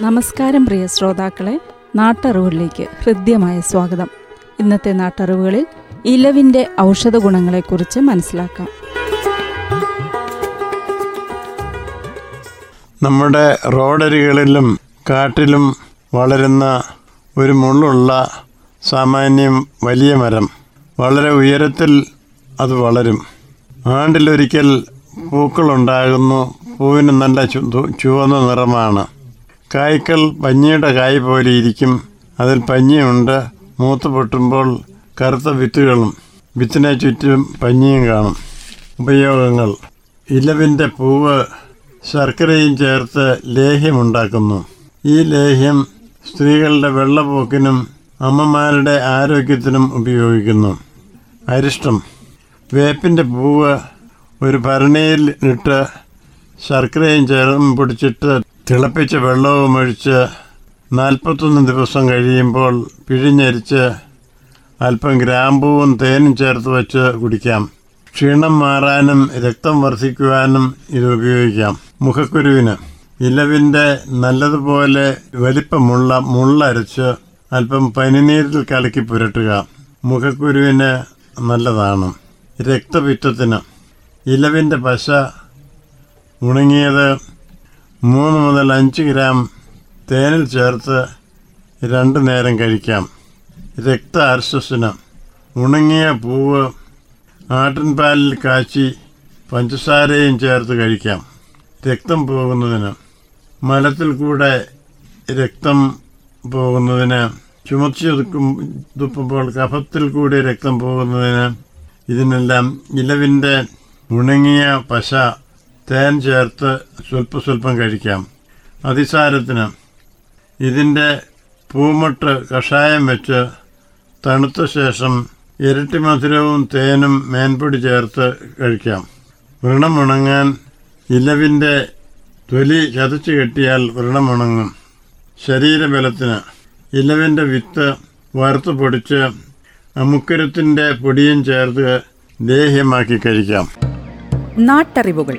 നമസ്കാരം പ്രിയ ശ്രോതാക്കളെ. നാട്ടറിവുകളിലേക്ക് ഹൃദ്യമായ സ്വാഗതം. ഇന്നത്തെ നാട്ടറിവുകളിൽ ഇലവിന്റെ ഔഷധ ഗുണങ്ങളെക്കുറിച്ച് മനസ്സിലാക്കാം. നമ്മുടെ റോഡരികളിലും കാട്ടിലും വളരുന്ന ഒരു മുള്ളുള്ള സാമാന്യം വലിയ മരം. വളരെ ഉയരത്തിൽ അത് വളരും. ആണ്ടിലൊരിക്കൽ പൂക്കളുണ്ടാകുന്നു. പൂവിന് നല്ല ചുവന്ന നിറമാണ്. കായ്ക്കൾ പഞ്ഞിയുടെ കായ് പോലെ ഇരിക്കും. അതിൽ പഞ്ഞിയുണ്ട്. മൂത്ത് പൊട്ടുമ്പോൾ കറുത്ത വിത്തുകളും വിത്തിനെ ചുറ്റും പഞ്ഞിയും കാണും. ഉപയോഗങ്ങൾ. ഇലവിന്റെ പൂവ് ശർക്കരയും ചേർത്ത് ലേഹ്യമുണ്ടാക്കുന്നു ഈ ലേഹ്യം സ്ത്രീകളുടെ വെള്ളപ്പോക്കിനും അമ്മമാരുടെ ആരോഗ്യത്തിനും ഉപയോഗിക്കുന്നു. അരിഷ്ടം. വേപ്പിന്റെ പൂവ് ഒരു ഭരണിയിൽ ഇട്ട് ശർക്കരയും ചേർന്ന് പൊടിച്ചിട്ട് തിളപ്പിച്ച വെള്ളവും ഒഴിച്ച് നാൽപ്പത്തൊന്ന് ദിവസം കഴിയുമ്പോൾ പിഴിഞ്ഞരിച്ച് അല്പം ഗ്രാമ്പൂവും തേനും ചേർത്ത് വെച്ച് കുടിക്കാം. ക്ഷീണം മാറാനും രക്തം വർദ്ധിക്കുവാനും ഇത് ഉപയോഗിക്കാം. മുഖക്കുരുവിന്. ഇലവിന്റെ നല്ലതുപോലെ വലിപ്പമുള്ള മുള്ളരച്ച് അല്പം പനിനീരിൽ കലക്കി പുരട്ടുക. മുഖക്കുരുവിന് നല്ലതാണ്. രക്തപിത്തത്തിന്. ഇലവിന്റെ പശ ഉണങ്ങിയത് മൂന്ന് മുതൽ അഞ്ച് ഗ്രാം തേനിൽ ചേർത്ത് രണ്ട് നേരം കഴിക്കാം. രക്ത അർശസിന് ഉണങ്ങിയ പൂവ് ആട്ടിൻപാലിൽ കാച്ചി പഞ്ചസാരയും ചേർത്ത് കഴിക്കാം. രക്തം പോകുന്നതിന്. മലത്തിൽ കൂടെ രക്തം പോകുന്നതിന്. ചുമച്ചൊതുക്കും തുപ്പുമ്പോൾ കഫത്തിൽ കൂടി രക്തം പോകുന്നതിന്. ഇതിനെല്ലാം ഇലവിന്റെ ഉണങ്ങിയ പശ തേൻ ചേർത്ത് സ്വല്പ സ്വല്പം കഴിക്കാം. അതിസാരത്തിന് ഇതിന്റെ പൂമുട്ട് കഷായം വെച്ച് തണുത്ത ശേഷം ഇരട്ടി മധുരവും തേനും മേൻപൊടി ചേർത്ത് കഴിക്കാം. വ്രണമുണങ്ങാൻ ഇലവിന്റെ തൊലി ചതച്ച് കെട്ടിയാൽ വ്രണമുണങ്ങും. ശരീരബലത്തിന് ഇലവിന്റെ വിത്ത് വറുത്ത് പൊടിച്ച് അമുക്കരത്തിന്റെ പൊടിയും ചേർത്ത് ലേഹ്യമാക്കി കഴിക്കാം. നാട്ടറിവുകൾ